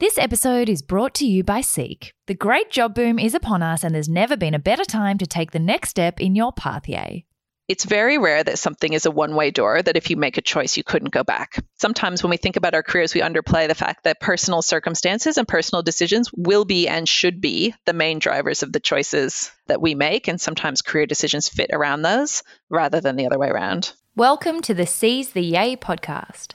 This episode is brought to you by Seek. The great job boom is upon us, and there's never been a better time to take the next step in your pathway. It's very rare that something is a one way door, that if you make a choice, you couldn't go back. Sometimes when we think about our careers, we underplay the fact that personal circumstances and personal decisions will be and should be the main drivers of the choices that we make. And sometimes career decisions fit around those rather than the other way around. Welcome to the Seize the Yay podcast.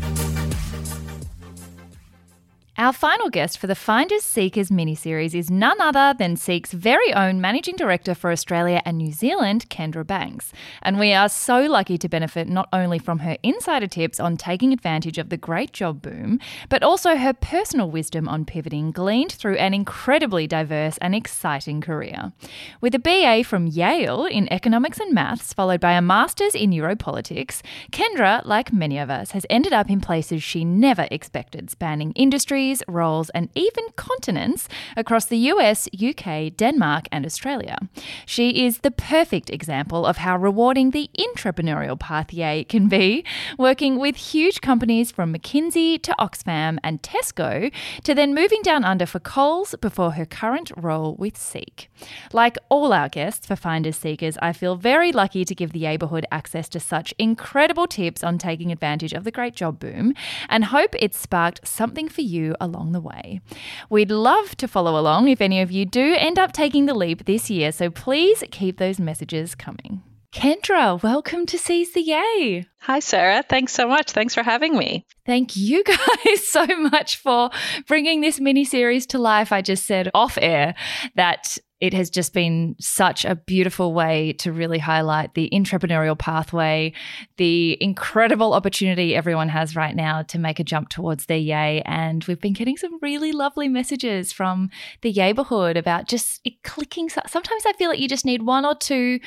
Our final guest for the Finders Seekers miniseries is none other than Seek's very own Managing Director for Australia and New Zealand, Kendra Banks. And we are so lucky to benefit not only from her insider tips on taking advantage of the great job boom, but also her personal wisdom on pivoting gleaned through an incredibly diverse and exciting career. With a BA from Yale in economics and maths, followed by a master's in Europolitics, Kendra, like many of us, has ended up in places she never expected, spanning industries roles, and even continents across the US, UK, Denmark, and Australia. She is the perfect example of how rewarding the entrepreneurial pathway can be, working with huge companies from McKinsey to Oxfam and Tesco to then moving down under for Coles before her current role with Seek. Like all our guests for Finders Seekers, I feel very lucky to give the neighbourhood access to such incredible tips on taking advantage of the great job boom and hope it sparked something for you along the way. We'd love to follow along if any of you do end up taking the leap this year, so please keep those messages coming. Kendra, welcome to Seize the Yay. Hi, Sarah. Thanks so much. Thanks for having me. Thank you guys so much for bringing this mini series to life. I just said off air that it has just been such a beautiful way to really highlight the entrepreneurial pathway, the incredible opportunity everyone has right now to make a jump towards their yay. And we've been getting some really lovely messages from the neighborhood about just clicking. Sometimes I feel like you just need one or two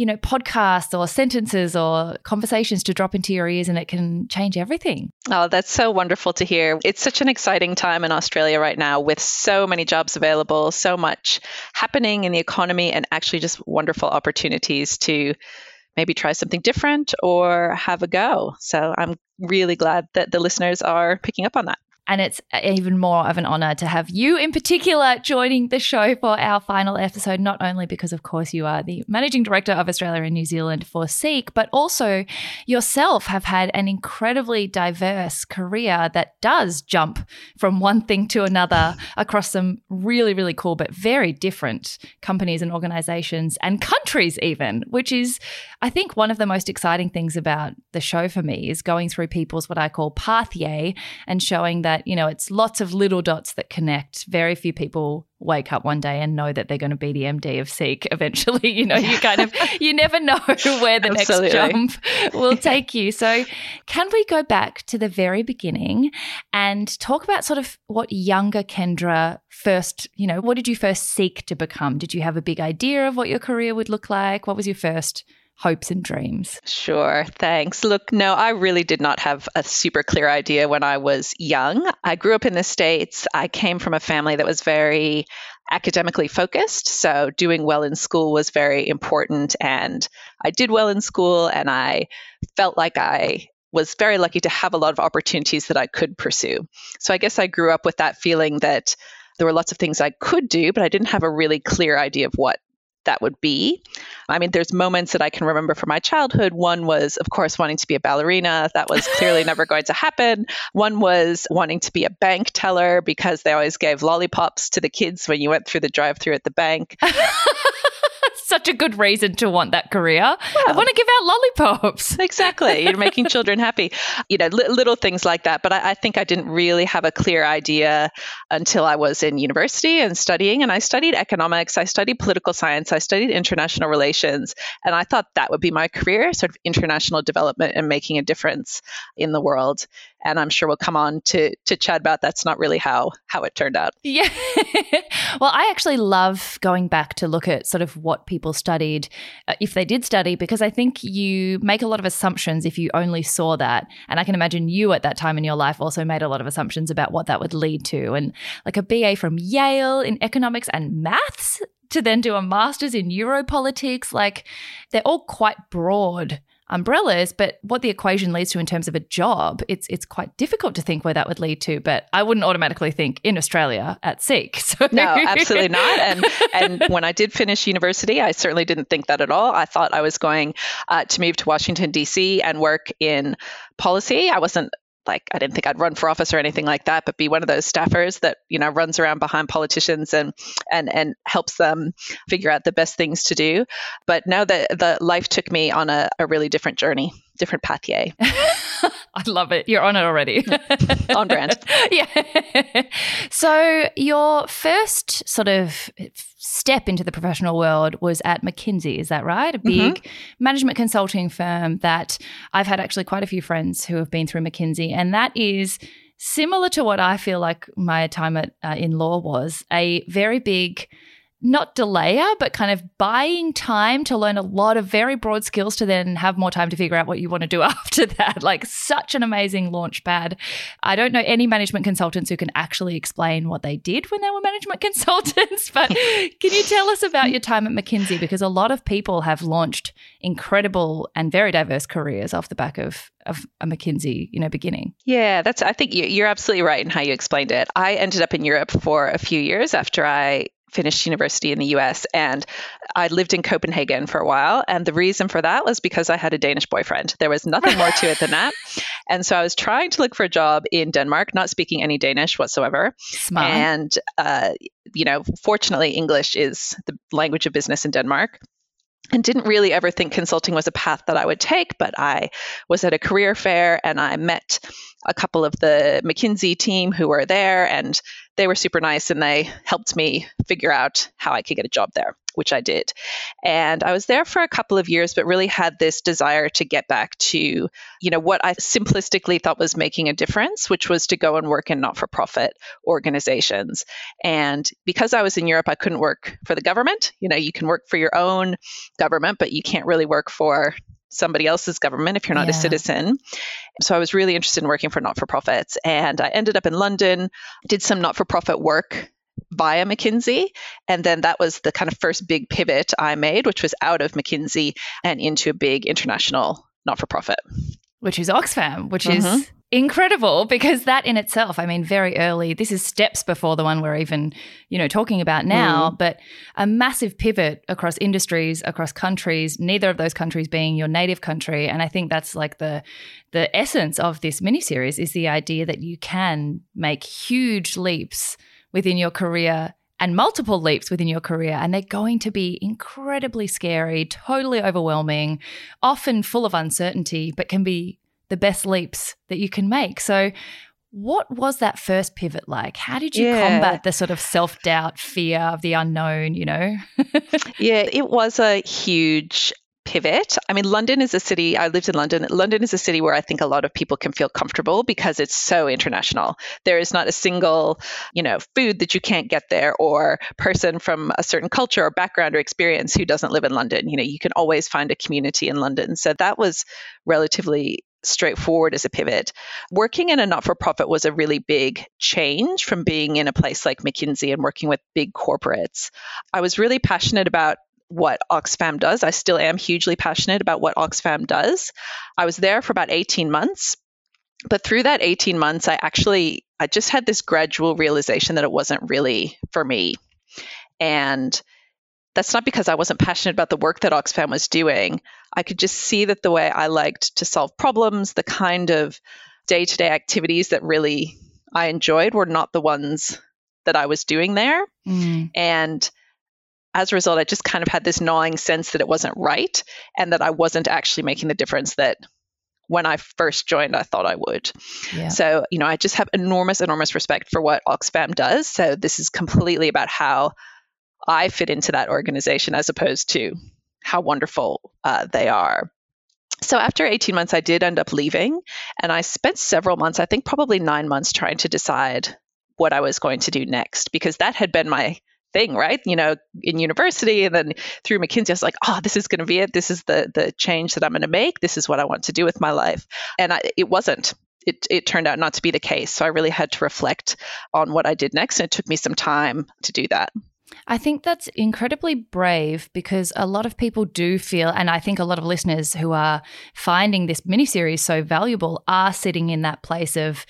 you know, podcasts or sentences or conversations to drop into your ears and it can change everything. Oh, that's so wonderful to hear. It's such an exciting time in Australia right now with so many jobs available, so much happening in the economy, and actually just wonderful opportunities to maybe try something different or have a go. So I'm really glad that the listeners are picking up on that. And it's even more of an honor to have you in particular joining the show for our final episode, not only because, of course, you are the managing director of Australia and New Zealand for Seek, but also yourself have had an incredibly diverse career that does jump from one thing to another across some really, really cool, but very different companies and organizations and countries, even, which is, I think, one of the most exciting things about the show for me is going through people's what I call pathway and showing that you know, it's lots of little dots that connect. Very few people wake up one day and know that they're going to be the MD of Seek eventually. You know, you kind of, you never know where the next jump will take you. So, can we go back to the very beginning and talk about sort of what younger Kendra first, you know, what did you first seek to become? Did you have a big idea of what your career would look like? What was your first hopes and dreams? Sure, thanks. Look, no, I really did not have a super clear idea when I was young. I grew up in the States. I came from a family that was very academically focused. So doing well in school was very important. And I did well in school and I felt like I was very lucky to have a lot of opportunities that I could pursue. So I guess I grew up with that feeling that there were lots of things I could do, but I didn't have a really clear idea of what that would be. I mean, there's moments that I can remember from my childhood. One was, of course, wanting to be a ballerina. That was clearly never going to happen. One was wanting to be a bank teller because they always gave lollipops to the kids when you went through the drive through at the bank. such a good reason to want that career. Well, I want to give out lollipops. exactly. You're making children happy. You know, li- little things like that. But I, I think I didn't really have a clear idea until I was in university and studying. And I studied economics, I studied political science, I studied international relations. And I thought that would be my career sort of international development and making a difference in the world and I'm sure we'll come on to to chat about that's not really how how it turned out. Yeah. well, I actually love going back to look at sort of what people studied uh, if they did study because I think you make a lot of assumptions if you only saw that. And I can imagine you at that time in your life also made a lot of assumptions about what that would lead to and like a BA from Yale in economics and maths to then do a master's in Europolitics like they're all quite broad umbrellas, but what the equation leads to in terms of a job, it's it's quite difficult to think where that would lead to. But I wouldn't automatically think in Australia at SEEK. So. No, absolutely not. And and when I did finish university, I certainly didn't think that at all. I thought I was going uh, to move to Washington D.C. and work in policy. I wasn't like I didn't think I'd run for office or anything like that, but be one of those staffers that you know runs around behind politicians and and and helps them figure out the best things to do. But now that the life took me on a, a really different journey different path, yay. I love it. You're on it already. on brand. yeah. so, your first sort of step into the professional world was at McKinsey, is that right? A mm-hmm. big mm-hmm. management consulting firm that I've had actually quite a few friends who have been through McKinsey, and that is similar to what I feel like my time at uh, in law was a very big not delayer, but kind of buying time to learn a lot of very broad skills to then have more time to figure out what you want to do after that. Like such an amazing launch pad. I don't know any management consultants who can actually explain what they did when they were management consultants, but can you tell us about your time at McKinsey? Because a lot of people have launched incredible and very diverse careers off the back of of a McKinsey, you know, beginning. Yeah, that's. I think you're absolutely right in how you explained it. I ended up in Europe for a few years after I finished university in the US and I lived in Copenhagen for a while. And the reason for that was because I had a Danish boyfriend. There was nothing more to it than that. And so I was trying to look for a job in Denmark, not speaking any Danish whatsoever. Smart. And, uh, you know, fortunately, English is the language of business in Denmark and didn't really ever think consulting was a path that I would take, but I was at a career fair and I met a couple of the McKinsey team who were there and they were super nice and they helped me figure out how I could get a job there, which I did. And I was there for a couple of years, but really had this desire to get back to, you know, what I simplistically thought was making a difference, which was to go and work in not for profit organizations. And because I was in Europe, I couldn't work for the government. You know, you can work for your own government, but you can't really work for somebody else's government if you're not yeah. a citizen. So I was really interested in working for not for profits. And I ended up in London, did some not for profit work via McKinsey. And then that was the kind of first big pivot I made, which was out of McKinsey and into a big international not for profit. Which is Oxfam, which mm-hmm. is incredible because that in itself, I mean, very early, this is steps before the one we're even, you know, talking about now, mm. but a massive pivot across industries, across countries, neither of those countries being your native country. And I think that's like the the essence of this miniseries is the idea that you can make huge leaps within your career and multiple leaps within your career, and they're going to be incredibly scary, totally overwhelming, often full of uncertainty, but can be the best leaps that you can make. So, what was that first pivot like? How did you yeah. combat the sort of self doubt, fear of the unknown, you know? yeah, it was a huge pivot. I mean, London is a city, I lived in London. London is a city where I think a lot of people can feel comfortable because it's so international. There is not a single, you know, food that you can't get there or person from a certain culture or background or experience who doesn't live in London. You know, you can always find a community in London. So that was relatively straightforward as a pivot. Working in a not for profit was a really big change from being in a place like McKinsey and working with big corporates. I was really passionate about what Oxfam does. I still am hugely passionate about what Oxfam does. I was there for about 18 months. But through that 18 months, I actually I just had this gradual realization that it wasn't really for me. And that's not because I wasn't passionate about the work that Oxfam was doing. I could just see that the way I liked to solve problems, the kind of day to day activities that really I enjoyed were not the ones that I was doing there. Mm. And as a result, I just kind of had this gnawing sense that it wasn't right and that I wasn't actually making the difference that when I first joined, I thought I would. Yeah. So, you know, I just have enormous, enormous respect for what Oxfam does. So, this is completely about how I fit into that organization as opposed to how wonderful uh, they are. So, after 18 months, I did end up leaving, and I spent several months, I think probably nine months, trying to decide what I was going to do next because that had been my thing, right? You know, in university and then through McKinsey, I was like, oh, this is going to be it. This is the the change that I'm going to make. This is what I want to do with my life. And I, it wasn't. It, it turned out not to be the case. So I really had to reflect on what I did next. And it took me some time to do that. I think that's incredibly brave because a lot of people do feel, and I think a lot of listeners who are finding this miniseries so valuable are sitting in that place of,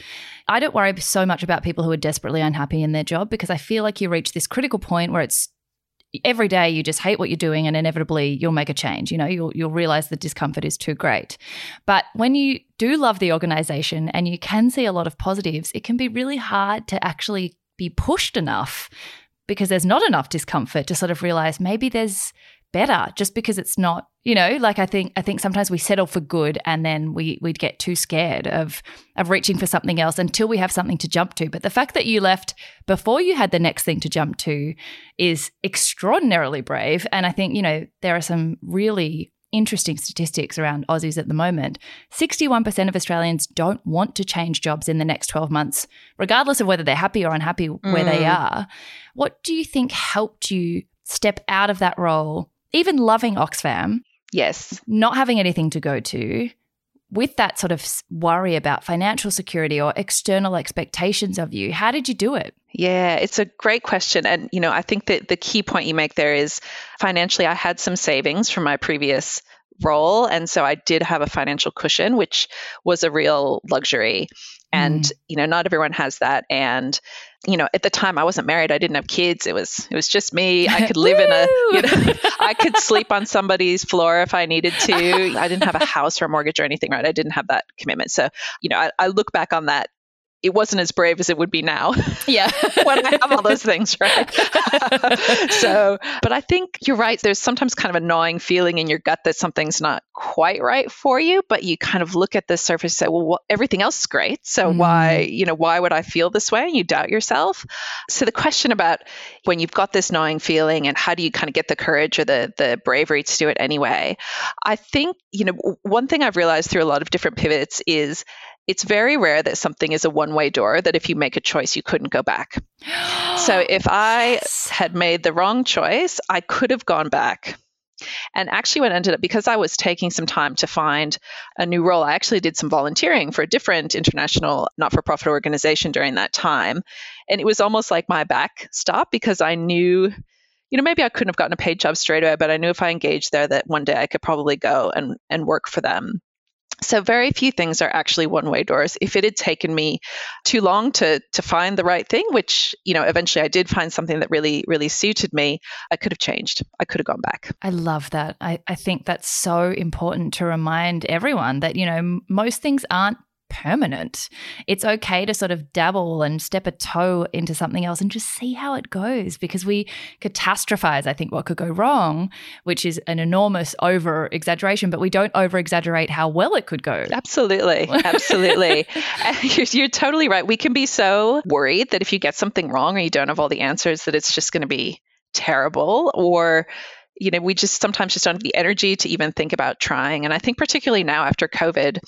I don't worry so much about people who are desperately unhappy in their job because I feel like you reach this critical point where it's every day you just hate what you're doing and inevitably you'll make a change you know you'll you'll realize the discomfort is too great. But when you do love the organization and you can see a lot of positives it can be really hard to actually be pushed enough because there's not enough discomfort to sort of realize maybe there's better just because it's not you know like i think i think sometimes we settle for good and then we we'd get too scared of of reaching for something else until we have something to jump to. But the fact that you left before you had the next thing to jump to is extraordinarily brave. And i think you know there are some really interesting statistics around Aussies at the moment. 61% of Australians don't want to change jobs in the next 12 months, regardless of whether they're happy or unhappy mm. where they mm. are. What do you think helped you step out of that role, even loving Oxfam? Yes. Not having anything to go to, with that sort of worry about financial security or external expectations of you, how did you do it? Yeah, it's a great question. And, you know, I think that the key point you make there is financially, I had some savings from my previous role. And so I did have a financial cushion, which was a real luxury. And, mm. you know, not everyone has that. And, you know, at the time I wasn't married, I didn't have kids. It was it was just me. I could live in a you know I could sleep on somebody's floor if I needed to. I didn't have a house or a mortgage or anything, right? I didn't have that commitment. So, you know, I, I look back on that it wasn't as brave as it would be now. Yeah. when I have all those things, right? so, but I think you're right. There's sometimes kind of a gnawing feeling in your gut that something's not quite right for you, but you kind of look at the surface and say, well, well everything else is great. So mm. why, you know, why would I feel this way? And you doubt yourself. So the question about when you've got this gnawing feeling and how do you kind of get the courage or the the bravery to do it anyway? I think, you know, one thing I've realized through a lot of different pivots is it's very rare that something is a one way door, that if you make a choice, you couldn't go back. so if I yes. had made the wrong choice, I could have gone back. And actually, what ended up, because I was taking some time to find a new role, I actually did some volunteering for a different international not for profit organization during that time. And it was almost like my back backstop because I knew you know, maybe I couldn't have gotten a paid job straight away, but I knew if I engaged there that one day I could probably go and, and work for them. So very few things are actually one-way doors. If it had taken me too long to to find the right thing, which you know eventually I did find something that really really suited me, I could have changed. I could have gone back. I love that. I, I think that's so important to remind everyone that you know most things aren't permanent. It's okay to sort of dabble and step a toe into something else and just see how it goes because we catastrophize, I think, what could go wrong, which is an enormous over exaggeration, but we don't over exaggerate how well it could go. Absolutely. Absolutely. you're, you're totally right. We can be so worried that if you get something wrong or you don't have all the answers, that it's just going to be terrible or you know we just sometimes just don't have the energy to even think about trying and i think particularly now after covid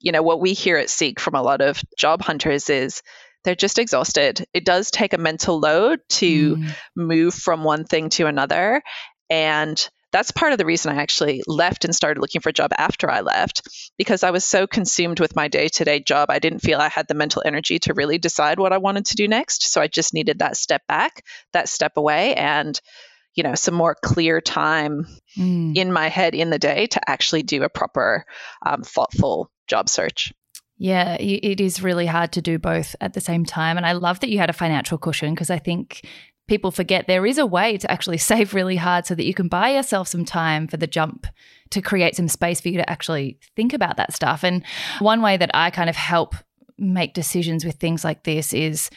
you know, what we hear at Seek from a lot of job hunters is they're just exhausted. It does take a mental load to mm. move from one thing to another. And that's part of the reason I actually left and started looking for a job after I left because I was so consumed with my day to day job. I didn't feel I had the mental energy to really decide what I wanted to do next. So I just needed that step back, that step away, and you know some more clear time mm. in my head in the day to actually do a proper um, thoughtful job search. Yeah, it is really hard to do both at the same time. And I love that you had a financial cushion because I think people forget there is a way to actually save really hard so that you can buy yourself some time for the jump to create some space for you to actually think about that stuff. And one way that I kind of help make decisions with things like this is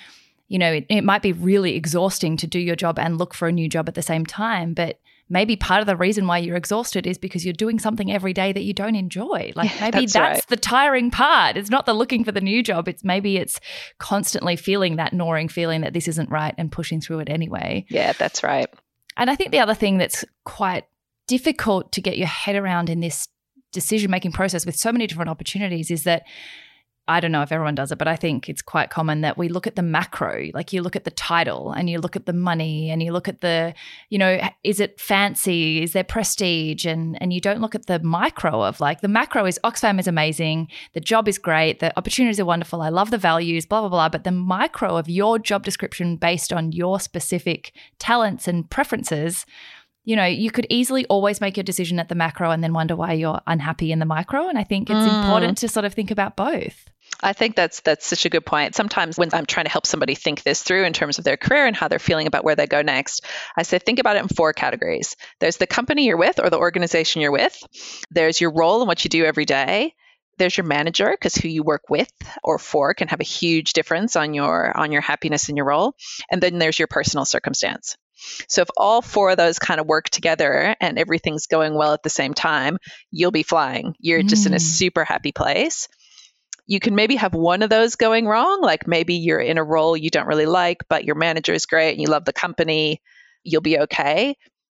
you know, it, it might be really exhausting to do your job and look for a new job at the same time, but maybe part of the reason why you're exhausted is because you're doing something every day that you don't enjoy. Like maybe that's, that's right. the tiring part. It's not the looking for the new job. It's maybe it's constantly feeling that gnawing feeling that this isn't right and pushing through it anyway. Yeah, that's right. And I think the other thing that's quite difficult to get your head around in this decision making process with so many different opportunities is that I don't know if everyone does it, but I think it's quite common that we look at the macro, like you look at the title and you look at the money and you look at the, you know, is it fancy? Is there prestige? And and you don't look at the micro of like the macro is Oxfam is amazing, the job is great, the opportunities are wonderful, I love the values, blah blah blah. But the micro of your job description based on your specific talents and preferences you know, you could easily always make your decision at the macro and then wonder why you're unhappy in the micro. And I think it's mm. important to sort of think about both. I think that's that's such a good point. Sometimes when I'm trying to help somebody think this through in terms of their career and how they're feeling about where they go next, I say think about it in four categories. There's the company you're with or the organization you're with. There's your role and what you do every day. There's your manager because who you work with or for can have a huge difference on your on your happiness in your role. And then there's your personal circumstance. So if all four of those kind of work together and everything's going well at the same time, you'll be flying. You're mm. just in a mm. super happy place. You can maybe have one of those going wrong, like maybe you're in a role you don't really like, but your manager is great and you love the company, you'll be okay.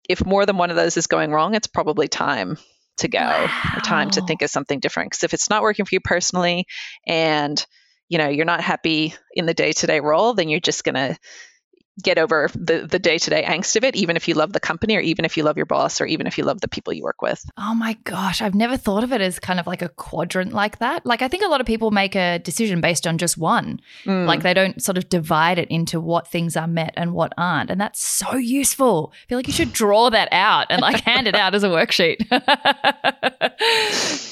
If more than one of those is going wrong, it's probably time to go wow. or time to think of something different. Because if it's not working for you personally and you know you're not happy in the day-to-day role, then you're just going to get over the the day-to-day angst of it even if you love the company or even if you love your boss or even if you love the people you work with. Oh my gosh, I've never thought of it as kind of like a quadrant like that. Like I think a lot of people make a decision based on just one. Mm. Like they don't sort of divide it into what things are met and what aren't. And that's so useful. I feel like you should draw that out and like hand it out as a worksheet.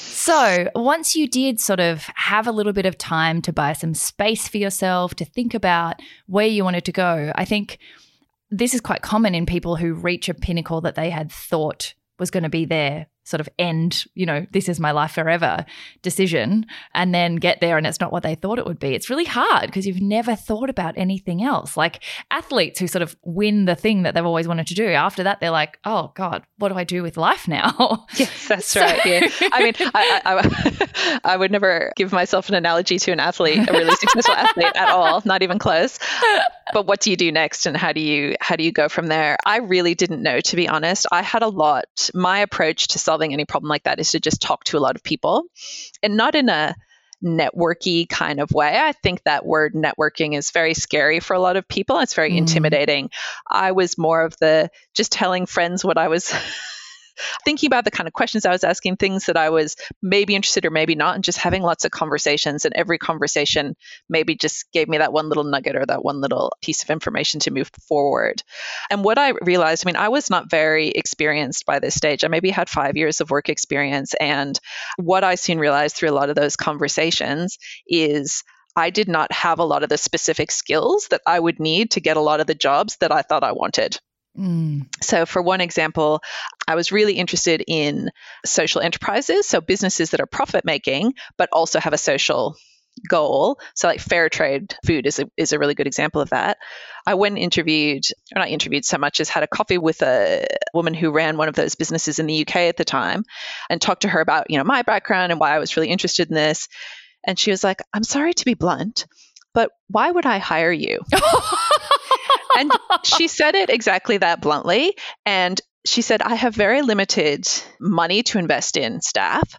So, once you did sort of have a little bit of time to buy some space for yourself, to think about where you wanted to go, I think this is quite common in people who reach a pinnacle that they had thought was going to be there sort of end, you know, this is my life forever decision and then get there and it's not what they thought it would be. It's really hard because you've never thought about anything else. Like athletes who sort of win the thing that they've always wanted to do, after that, they're like, oh God, what do I do with life now? Yes, that's so- right. Yeah. I mean, I, I, I, would never give myself an analogy to an athlete, a really successful athlete at all, not even close. But what do you do next and how do you how do you go from there? I really didn't know to be honest. I had a lot my approach to solving any problem like that is to just talk to a lot of people and not in a networky kind of way. I think that word networking is very scary for a lot of people. It's very mm. intimidating. I was more of the just telling friends what I was thinking about the kind of questions I was asking, things that I was maybe interested or maybe not, and just having lots of conversations. And every conversation maybe just gave me that one little nugget or that one little piece of information to move forward. And what I realized, I mean, I was not very experienced by this stage. I maybe had five years of work experience. And what I soon realized through a lot of those conversations is I did not have a lot of the specific skills that I would need to get a lot of the jobs that I thought I wanted. Mm. So, for one example, I was really interested in social enterprises, so businesses that are profit making, but also have a social goal. So, like fair trade food is a, is a really good example of that. I went and interviewed, or not interviewed so much as had a coffee with a woman who ran one of those businesses in the UK at the time and talked to her about, you know, my background and why I was really interested in this. And she was like, I'm sorry to be blunt, but why would I hire you? and she said it exactly that bluntly. And she said, I have very limited money to invest in staff.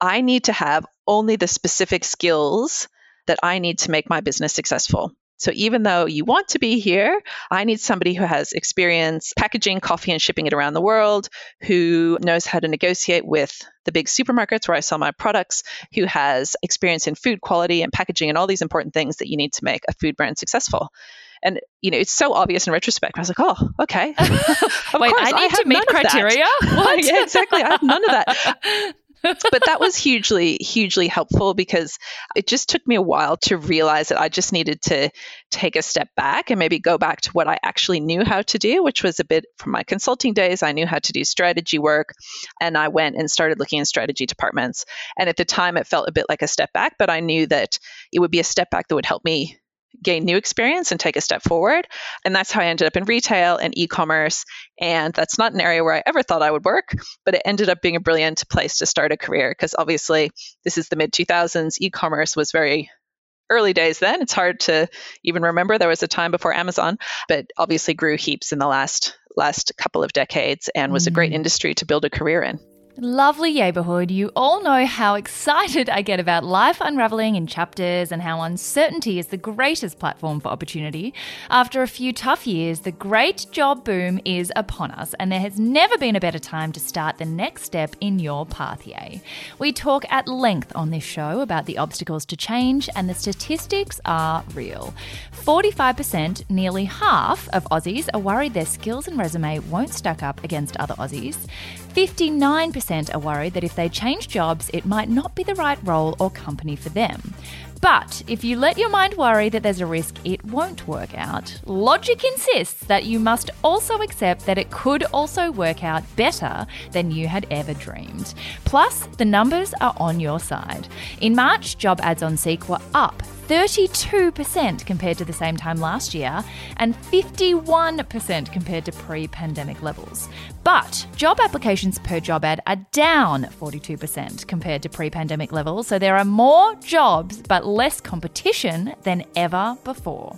I need to have only the specific skills that I need to make my business successful. So even though you want to be here, I need somebody who has experience packaging coffee and shipping it around the world, who knows how to negotiate with the big supermarkets where I sell my products, who has experience in food quality and packaging and all these important things that you need to make a food brand successful. And you know, it's so obvious in retrospect. I was like, oh, okay. Wait, course, I need I to meet criteria. yeah, exactly. I have none of that. but that was hugely, hugely helpful because it just took me a while to realize that I just needed to take a step back and maybe go back to what I actually knew how to do, which was a bit from my consulting days. I knew how to do strategy work and I went and started looking in strategy departments. And at the time, it felt a bit like a step back, but I knew that it would be a step back that would help me gain new experience and take a step forward. And that's how I ended up in retail and e commerce. And that's not an area where I ever thought I would work, but it ended up being a brilliant place to start a career because obviously this is the mid 2000s. E commerce was very early days then. It's hard to even remember there was a time before Amazon, but obviously grew heaps in the last last couple of decades and was a great mm. industry to build a career in. Lovely neighborhood. You all know how excited I get about life unraveling in chapters and how uncertainty is the greatest platform for opportunity. After a few tough years, the great job boom is upon us, and there has never been a better time to start the next step in your pathway. We talk at length on this show about the obstacles to change, and the statistics are real. 45%, nearly half of Aussies, are worried their skills and resume won't stack up against other Aussies. 59% are worried that if they change jobs, it might not be the right role or company for them. But if you let your mind worry that there's a risk it won't work out, logic insists that you must also accept that it could also work out better than you had ever dreamed. Plus, the numbers are on your side. In March, job ads on Seek were up 32% compared to the same time last year and 51% compared to pre pandemic levels. But job applications per job ad are down 42% compared to pre pandemic levels, so there are more jobs but less competition than ever before.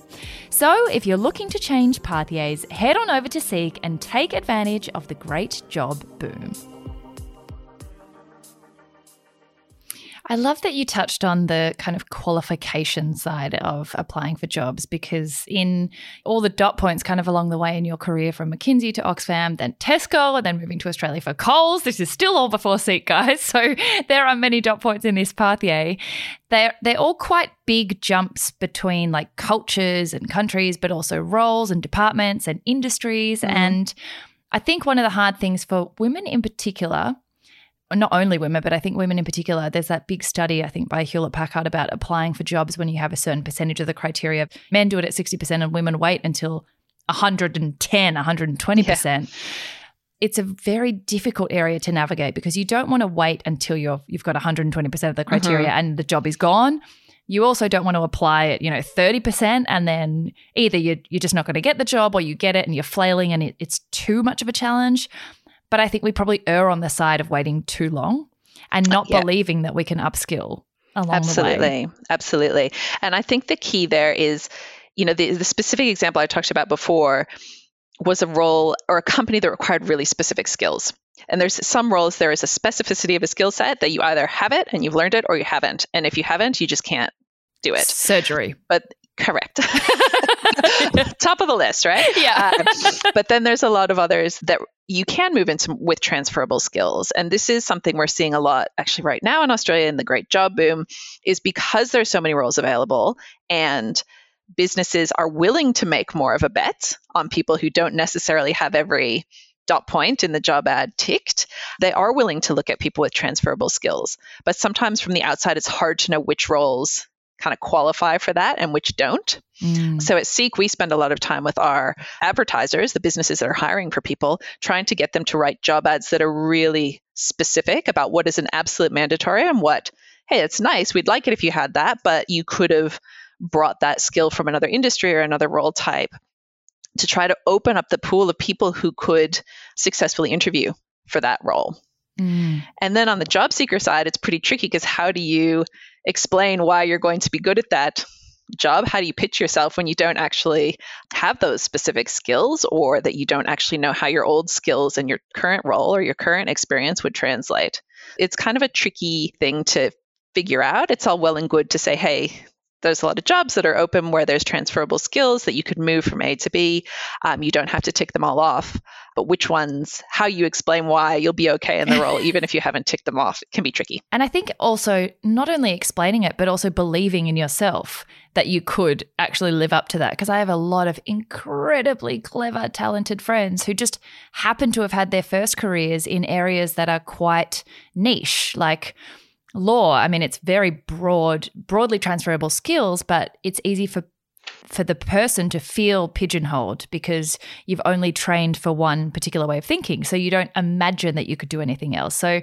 So if you're looking to change pathways, head on over to Seek and take advantage of the great job boom. I love that you touched on the kind of qualification side of applying for jobs because in all the dot points kind of along the way in your career from McKinsey to Oxfam, then Tesco, and then moving to Australia for Coles. This is still all before Seek, guys. So there are many dot points in this pathway. They're, they're all quite big jumps between like cultures and countries, but also roles and departments and industries. Mm-hmm. And I think one of the hard things for women in particular not only women, but I think women in particular, there's that big study, I think, by Hewlett Packard about applying for jobs when you have a certain percentage of the criteria. Men do it at 60% and women wait until 110, 120%. Yeah. It's a very difficult area to navigate because you don't want to wait until you're, you've got 120% of the criteria mm-hmm. and the job is gone. You also don't want to apply at, you know, 30% and then either you're, you're just not going to get the job or you get it and you're flailing and it, it's too much of a challenge. But I think we probably err on the side of waiting too long and not yeah. believing that we can upskill along absolutely, the way. Absolutely. Absolutely. And I think the key there is, you know, the, the specific example I talked about before was a role or a company that required really specific skills. And there's some roles there is a specificity of a skill set that you either have it and you've learned it or you haven't. And if you haven't, you just can't do it. Surgery. But correct. Top of the list, right? Yeah. uh, but then there's a lot of others that you can move into with transferable skills. And this is something we're seeing a lot actually right now in Australia in the great job boom is because there's so many roles available and businesses are willing to make more of a bet on people who don't necessarily have every dot point in the job ad ticked, they are willing to look at people with transferable skills. But sometimes from the outside, it's hard to know which roles kind of qualify for that and which don't. Mm. So at Seek, we spend a lot of time with our advertisers, the businesses that are hiring for people, trying to get them to write job ads that are really specific about what is an absolute mandatory and what, hey, it's nice. We'd like it if you had that, but you could have brought that skill from another industry or another role type to try to open up the pool of people who could successfully interview for that role. Mm. And then on the job seeker side, it's pretty tricky because how do you explain why you're going to be good at that job? How do you pitch yourself when you don't actually have those specific skills or that you don't actually know how your old skills and your current role or your current experience would translate? It's kind of a tricky thing to figure out. It's all well and good to say, hey, there's a lot of jobs that are open where there's transferable skills that you could move from A to B. Um, you don't have to tick them all off, but which ones, how you explain why you'll be okay in the role, even if you haven't ticked them off, can be tricky. And I think also not only explaining it, but also believing in yourself that you could actually live up to that. Because I have a lot of incredibly clever, talented friends who just happen to have had their first careers in areas that are quite niche, like law, I mean, it's very broad, broadly transferable skills, but it's easy for for the person to feel pigeonholed because you've only trained for one particular way of thinking. So you don't imagine that you could do anything else. So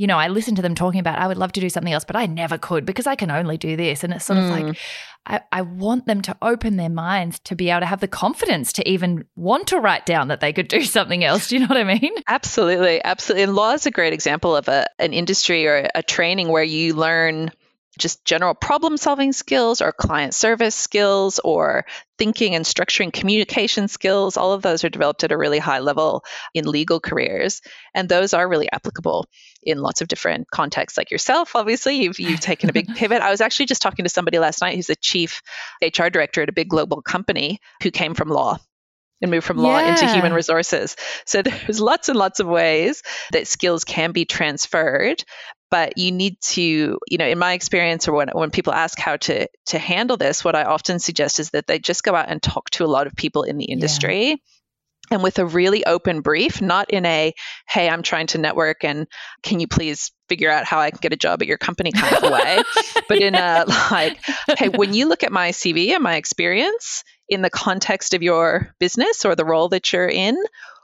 you know, I listen to them talking about, I would love to do something else, but I never could because I can only do this. And it's sort mm. of like, mm. I, I want them to open their minds to be able to have the confidence to even want to write down that they could do something else. Do you know what I mean? Absolutely. Absolutely. And law is a great example of a, an industry or a training where you learn just general problem solving skills or client service skills or thinking and structuring communication skills. All of those are developed at a really high level in legal careers. And those are really applicable in lots of different contexts, like yourself. Obviously, you've, you've taken a big pivot. I was actually just talking to somebody last night who's a chief HR director at a big global company who came from law and move from law yeah. into human resources. So there's lots and lots of ways that skills can be transferred, but you need to you know in my experience or when, when people ask how to to handle this what i often suggest is that they just go out and talk to a lot of people in the industry yeah. and with a really open brief not in a hey i'm trying to network and can you please figure out how i can get a job at your company kind of way but in a like hey when you look at my cv and my experience in the context of your business or the role that you're in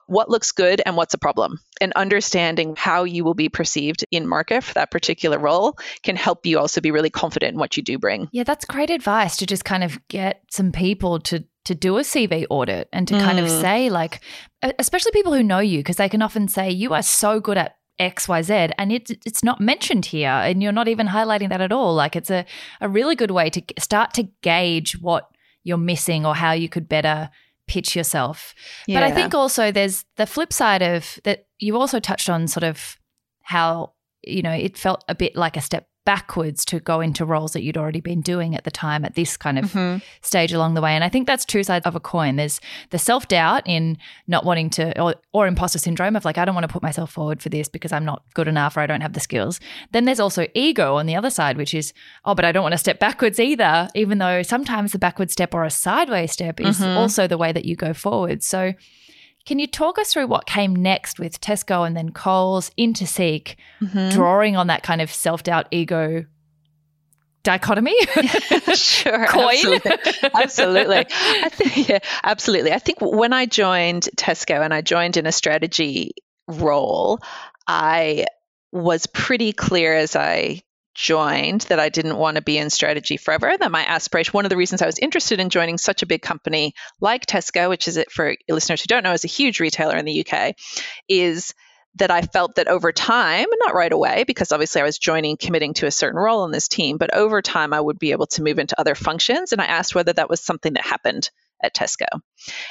what looks good and what's a problem. And understanding how you will be perceived in market for that particular role can help you also be really confident in what you do bring. Yeah, that's great advice to just kind of get some people to to do a CV audit and to mm. kind of mm. say like especially people who know you because they can often say you are so good at XYZ and it's it's not mentioned here and you're not even highlighting that at all like it's a a really good way to start to gauge what you're missing or how you could better pitch yourself. Yeah. But I think also there's the flip side of that you also touched on sort of how, you know, it felt a bit like a step backwards to go into roles that you'd already been doing at the time at this kind of mm-hmm. stage along the way. And I think that's two sides of a coin. There's the self doubt in not wanting to, or, or imposter syndrome of like, I don't want to put myself forward for this because I'm not good enough or I don't have the skills. Then there's also ego on the other side, which is, oh, but I don't want to step backwards either, even though sometimes the backward step or a sideways step is mm-hmm. also the way that you go forward. So, can you talk us through what came next with Tesco and then Coles into Seek, mm-hmm. drawing on that kind of self doubt, ego dichotomy? sure. Coin? Absolutely. absolutely. I think, yeah, absolutely. I think when I joined Tesco and I joined in a strategy role, I was pretty clear as I joined that I didn't want to be in strategy forever. That my aspiration, one of the reasons I was interested in joining such a big company like Tesco, which is it for listeners who don't know, is a huge retailer in the UK, is that I felt that over time, not right away, because obviously I was joining, committing to a certain role in this team, but over time I would be able to move into other functions. And I asked whether that was something that happened at Tesco?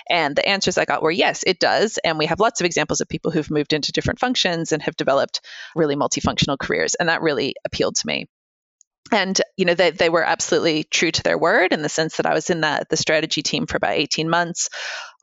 And the answers I got were yes, it does. And we have lots of examples of people who've moved into different functions and have developed really multifunctional careers. And that really appealed to me. And you know they, they were absolutely true to their word in the sense that I was in that the strategy team for about 18 months.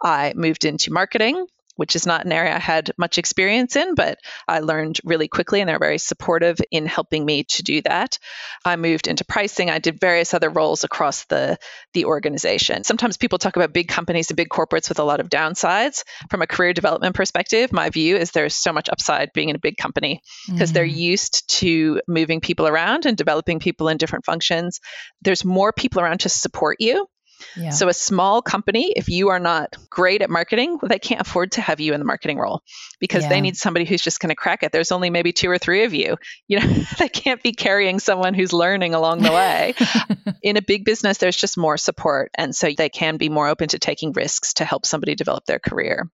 I moved into marketing which is not an area I had much experience in, but I learned really quickly and they're very supportive in helping me to do that. I moved into pricing. I did various other roles across the, the organization. Sometimes people talk about big companies and big corporates with a lot of downsides. From a career development perspective, my view is there's so much upside being in a big company because mm-hmm. they're used to moving people around and developing people in different functions. There's more people around to support you yeah. So a small company, if you are not great at marketing, they can't afford to have you in the marketing role because yeah. they need somebody who's just going to crack it. There's only maybe two or three of you. You know, they can't be carrying someone who's learning along the way. in a big business, there's just more support. And so they can be more open to taking risks to help somebody develop their career.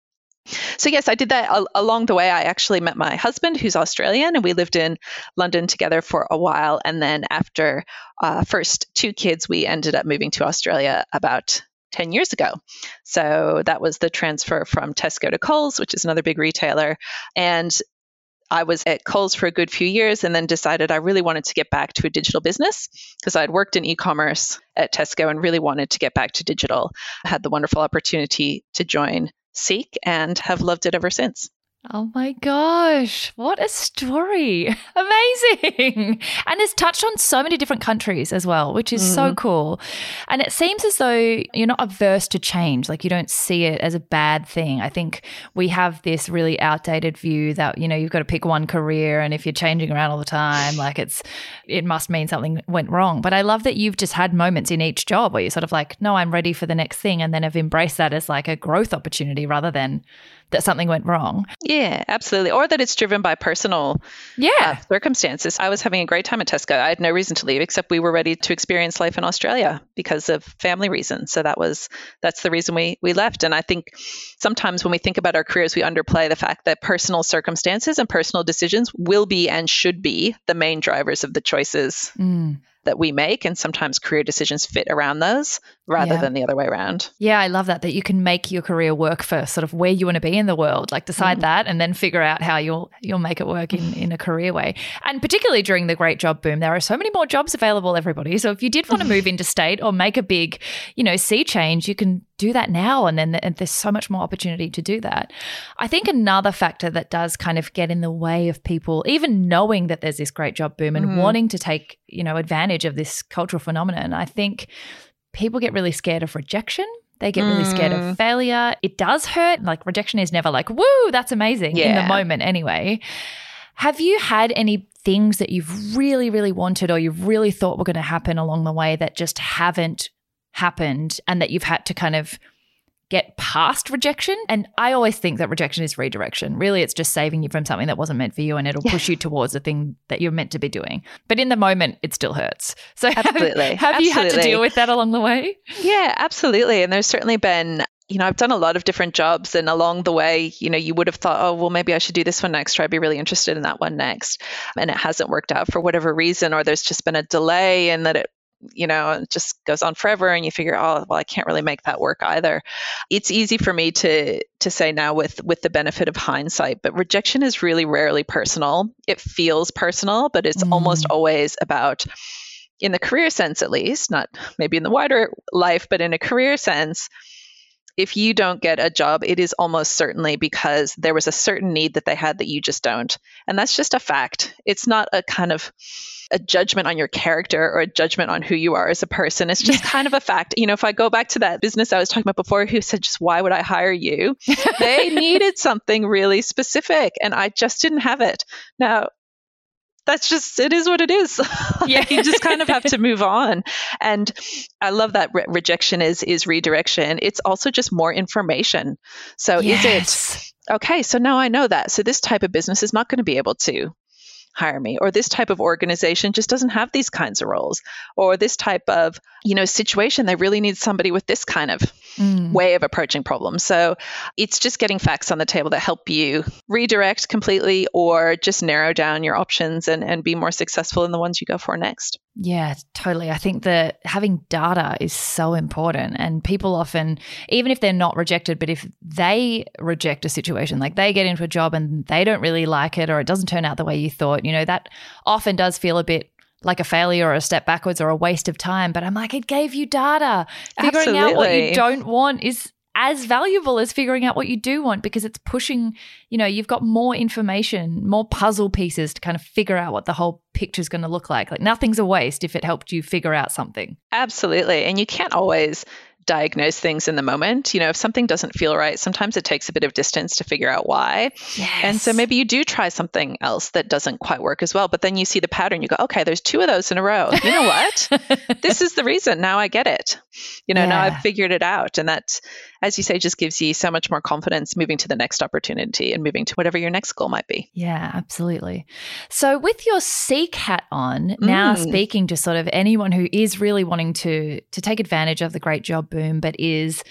So, yes, I did that along the way. I actually met my husband, who's Australian, and we lived in London together for a while. And then, after uh, first two kids, we ended up moving to Australia about 10 years ago. So, that was the transfer from Tesco to Coles, which is another big retailer. And I was at Coles for a good few years and then decided I really wanted to get back to a digital business because I'd worked in e commerce at Tesco and really wanted to get back to digital. I had the wonderful opportunity to join Seek and have loved it ever since. Oh my gosh, what a story! Amazing! And it's touched on so many different countries as well, which is mm. so cool. And it seems as though you're not averse to change, like you don't see it as a bad thing. I think we have this really outdated view that, you know, you've got to pick one career and if you're changing around all the time, like it's it must mean something went wrong. But I love that you've just had moments in each job where you're sort of like, no, I'm ready for the next thing and then have embraced that as like a growth opportunity rather than that something went wrong. Yeah, absolutely. Or that it's driven by personal yeah. Uh, circumstances. I was having a great time at Tesco. I had no reason to leave except we were ready to experience life in Australia because of family reasons. So that was that's the reason we we left. And I think sometimes when we think about our careers, we underplay the fact that personal circumstances and personal decisions will be and should be the main drivers of the choices. Mm that we make and sometimes career decisions fit around those rather yeah. than the other way around. Yeah, I love that that you can make your career work for sort of where you want to be in the world. Like decide mm. that and then figure out how you'll you'll make it work in, in a career way. And particularly during the great job boom, there are so many more jobs available everybody. So if you did want to move interstate or make a big, you know, sea change, you can do that now and then and there's so much more opportunity to do that. I think another factor that does kind of get in the way of people even knowing that there's this great job boom and mm. wanting to take, you know, advantage of this cultural phenomenon. I think people get really scared of rejection. They get really mm. scared of mm. failure. It does hurt. Like rejection is never like, woo, that's amazing yeah. in the moment anyway. Have you had any things that you've really, really wanted or you've really thought were going to happen along the way that just haven't happened and that you've had to kind of get past rejection. And I always think that rejection is redirection. Really, it's just saving you from something that wasn't meant for you and it'll yeah. push you towards the thing that you're meant to be doing. But in the moment, it still hurts. So, absolutely. have, have absolutely. you had to deal with that along the way? Yeah, absolutely. And there's certainly been you know, I've done a lot of different jobs, and along the way, you know, you would have thought, oh, well, maybe I should do this one next, or I'd be really interested in that one next. And it hasn't worked out for whatever reason, or there's just been a delay and that it you know, it just goes on forever and you figure, oh, well, I can't really make that work either. It's easy for me to to say now with with the benefit of hindsight, but rejection is really rarely personal. It feels personal, but it's mm. almost always about in the career sense at least, not maybe in the wider life, but in a career sense, if you don't get a job, it is almost certainly because there was a certain need that they had that you just don't. And that's just a fact. It's not a kind of a judgment on your character or a judgment on who you are as a person. It's just kind of a fact. You know, if I go back to that business I was talking about before, who said, just why would I hire you? they needed something really specific and I just didn't have it. Now, that's just it is what it is. Yeah, you just kind of have to move on. And I love that re- rejection is is redirection. It's also just more information. So yes. is it okay? So now I know that. So this type of business is not going to be able to hire me or this type of organization just doesn't have these kinds of roles or this type of you know situation they really need somebody with this kind of mm. way of approaching problems so it's just getting facts on the table that help you redirect completely or just narrow down your options and, and be more successful in the ones you go for next yeah, totally. I think that having data is so important. And people often, even if they're not rejected, but if they reject a situation, like they get into a job and they don't really like it or it doesn't turn out the way you thought, you know, that often does feel a bit like a failure or a step backwards or a waste of time. But I'm like, it gave you data. Figuring Absolutely. out what you don't want is as valuable as figuring out what you do want because it's pushing, you know, you've got more information, more puzzle pieces to kind of figure out what the whole picture is going to look like. Like nothing's a waste if it helped you figure out something. Absolutely. And you can't always diagnose things in the moment. You know, if something doesn't feel right, sometimes it takes a bit of distance to figure out why. Yes. And so maybe you do try something else that doesn't quite work as well, but then you see the pattern, you go, okay, there's two of those in a row. You know what? this is the reason. Now I get it. You know, yeah. now I've figured it out. And that, as you say, just gives you so much more confidence moving to the next opportunity and moving to whatever your next goal might be. Yeah, absolutely. So with your Seek hat on, mm. now speaking to sort of anyone who is really wanting to to take advantage of the great job boom, but is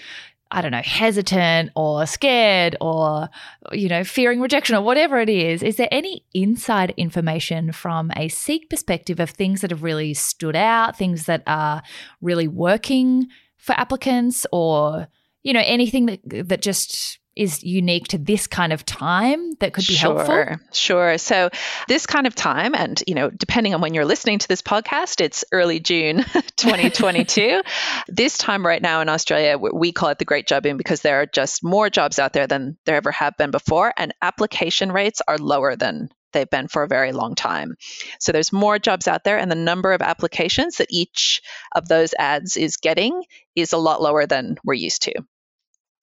I don't know, hesitant or scared or, you know, fearing rejection or whatever it is, is there any inside information from a Seek perspective of things that have really stood out, things that are really working for applicants or, you know, anything that, that just is unique to this kind of time that could be sure, helpful? Sure. So this kind of time, and you know, depending on when you're listening to this podcast, it's early June 2022. this time right now in Australia, we call it the Great Job Boom because there are just more jobs out there than there ever have been before, and application rates are lower than they've been for a very long time. So there's more jobs out there, and the number of applications that each of those ads is getting is a lot lower than we're used to.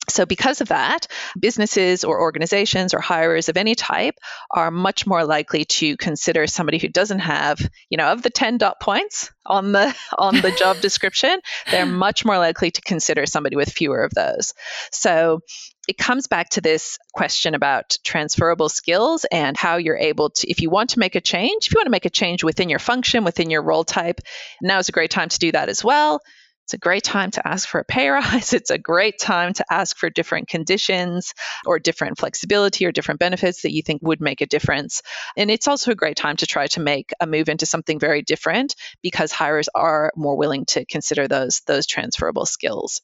So, because of that, businesses or organizations or hirers of any type are much more likely to consider somebody who doesn't have, you know, of the 10 dot points on the on the job description, they're much more likely to consider somebody with fewer of those. So, it comes back to this question about transferable skills and how you're able to, if you want to make a change, if you want to make a change within your function, within your role type, now is a great time to do that as well. It's a great time to ask for a pay rise. It's a great time to ask for different conditions or different flexibility or different benefits that you think would make a difference. And it's also a great time to try to make a move into something very different because hires are more willing to consider those those transferable skills.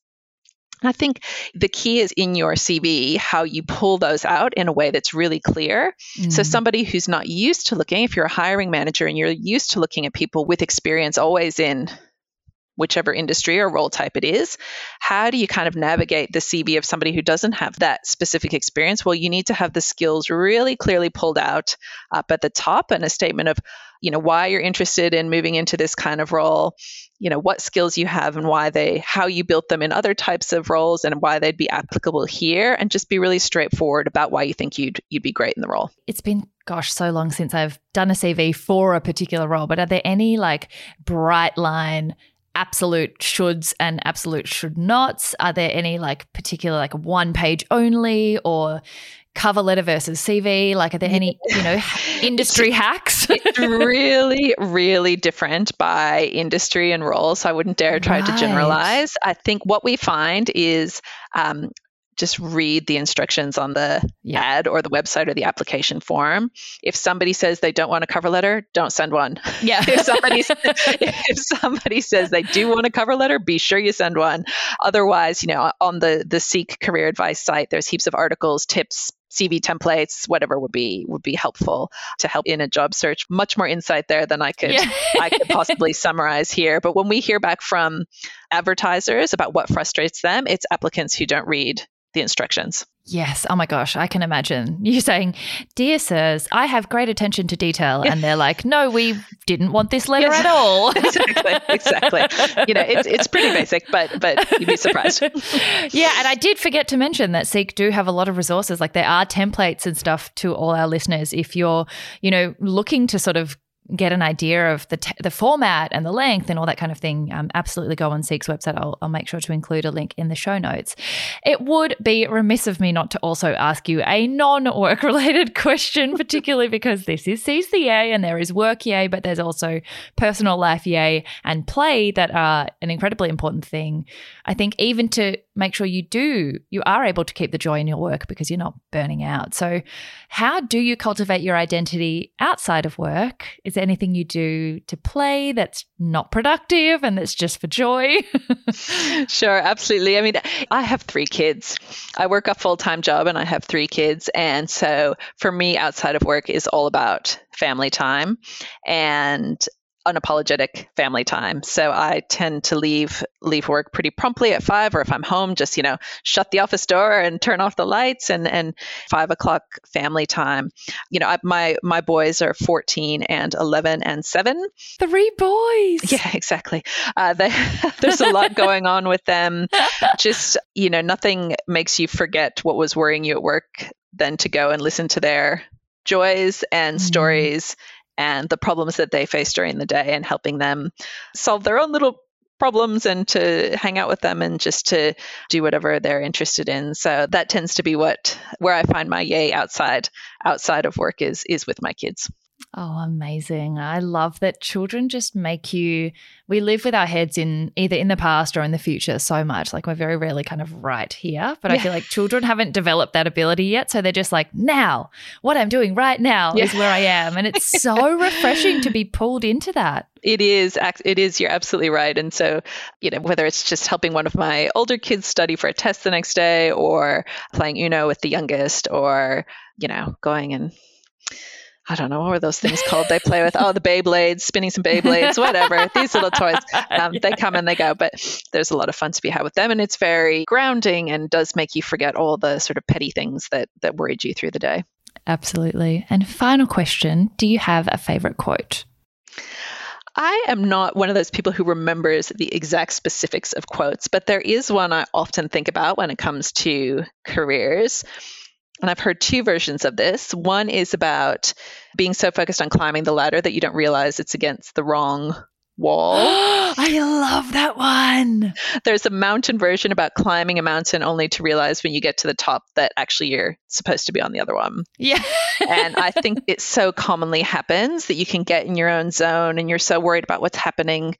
I think the key is in your CV how you pull those out in a way that's really clear. Mm. So, somebody who's not used to looking, if you're a hiring manager and you're used to looking at people with experience always in whichever industry or role type it is. How do you kind of navigate the CV of somebody who doesn't have that specific experience? Well, you need to have the skills really clearly pulled out up at the top and a statement of, you know, why you're interested in moving into this kind of role, you know, what skills you have and why they, how you built them in other types of roles and why they'd be applicable here, and just be really straightforward about why you think you'd you'd be great in the role. It's been gosh, so long since I've done a CV for a particular role, but are there any like bright line absolute shoulds and absolute should nots? Are there any like particular like one page only or cover letter versus CV? Like, are there any, you know, industry hacks? it's really, really different by industry and role. So I wouldn't dare try right. to generalize. I think what we find is um, just read the instructions on the yeah. ad or the website or the application form. If somebody says they don't want a cover letter, don't send one. Yeah. if somebody if somebody says they do want a cover letter, be sure you send one. Otherwise, you know, on the the Seek career advice site, there's heaps of articles, tips, CV templates, whatever would be would be helpful to help in a job search. Much more insight there than I could yeah. I could possibly summarize here. But when we hear back from advertisers about what frustrates them, it's applicants who don't read the instructions. Yes. Oh my gosh. I can imagine you saying, Dear sirs, I have great attention to detail. And they're like, No, we didn't want this letter yes. at all. exactly. Exactly. You know, it's, it's pretty basic, but but you'd be surprised. yeah. And I did forget to mention that Seek do have a lot of resources. Like there are templates and stuff to all our listeners. If you're, you know, looking to sort of get an idea of the t- the format and the length and all that kind of thing, um, absolutely go on Seek's website. I'll, I'll make sure to include a link in the show notes. It would be remiss of me not to also ask you a non-work related question, particularly because this is CCA and there is work yay, but there's also personal life yay and play that are an incredibly important thing. I think even to make sure you do, you are able to keep the joy in your work because you're not burning out. So, how do you cultivate your identity outside of work? Is there anything you do to play that's not productive and that's just for joy? sure, absolutely. I mean, I have three kids. I work a full time job and I have three kids. And so, for me, outside of work is all about family time. And unapologetic family time. So I tend to leave leave work pretty promptly at five, or if I'm home, just you know shut the office door and turn off the lights, and and five o'clock family time. You know, I, my my boys are 14 and 11 and seven. Three boys. Yeah, exactly. Uh, they, there's a lot going on with them. Just you know, nothing makes you forget what was worrying you at work than to go and listen to their joys and mm. stories and the problems that they face during the day and helping them solve their own little problems and to hang out with them and just to do whatever they're interested in. So that tends to be what where i find my yay outside outside of work is is with my kids Oh, amazing. I love that children just make you, we live with our heads in either in the past or in the future so much. Like we're very rarely kind of right here. But yeah. I feel like children haven't developed that ability yet. So they're just like, now, what I'm doing right now yeah. is where I am. And it's so refreshing to be pulled into that. It is. It is. You're absolutely right. And so, you know, whether it's just helping one of my older kids study for a test the next day or playing Uno with the youngest or, you know, going and I don't know what were those things called they play with. Oh, the Beyblades, spinning some Beyblades, whatever. These little toys, um, they come and they go, but there's a lot of fun to be had with them, and it's very grounding and does make you forget all the sort of petty things that that worried you through the day. Absolutely. And final question: Do you have a favorite quote? I am not one of those people who remembers the exact specifics of quotes, but there is one I often think about when it comes to careers. And I've heard two versions of this. One is about being so focused on climbing the ladder that you don't realize it's against the wrong wall. I love that one. There's a mountain version about climbing a mountain only to realize when you get to the top that actually you're supposed to be on the other one. Yeah. and I think it so commonly happens that you can get in your own zone and you're so worried about what's happening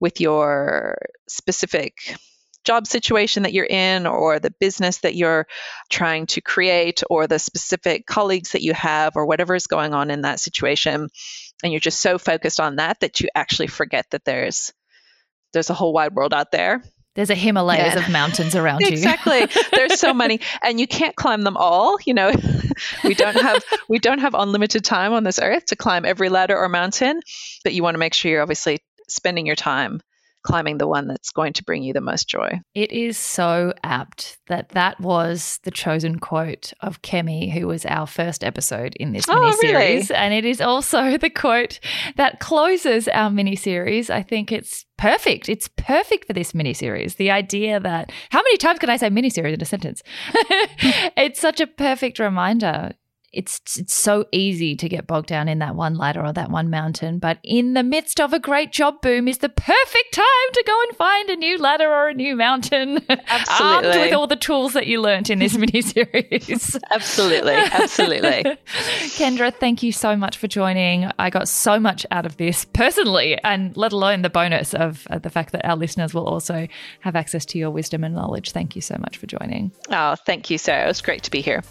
with your specific job situation that you're in or the business that you're trying to create or the specific colleagues that you have or whatever is going on in that situation and you're just so focused on that that you actually forget that there's there's a whole wide world out there there's a Himalayas yeah. of mountains around you. exactly. There's so many, and you can't climb them all. You know, we don't have we don't have unlimited time on this earth to climb every ladder or mountain, but you want to make sure you're obviously spending your time climbing the one that's going to bring you the most joy. It is so apt that that was the chosen quote of Kemi, who was our first episode in this mini series. Really? And it is also the quote that closes our mini series. I think it's perfect. It's perfect for this mini series. The idea that how many times can I say mini series in a sentence? it's such a perfect reminder it's it's so easy to get bogged down in that one ladder or that one mountain, but in the midst of a great job boom is the perfect time to go and find a new ladder or a new mountain. Absolutely. Armed with all the tools that you learnt in this mini series. absolutely. Absolutely. Kendra, thank you so much for joining. I got so much out of this personally, and let alone the bonus of uh, the fact that our listeners will also have access to your wisdom and knowledge. Thank you so much for joining. Oh, thank you, Sarah. It was great to be here.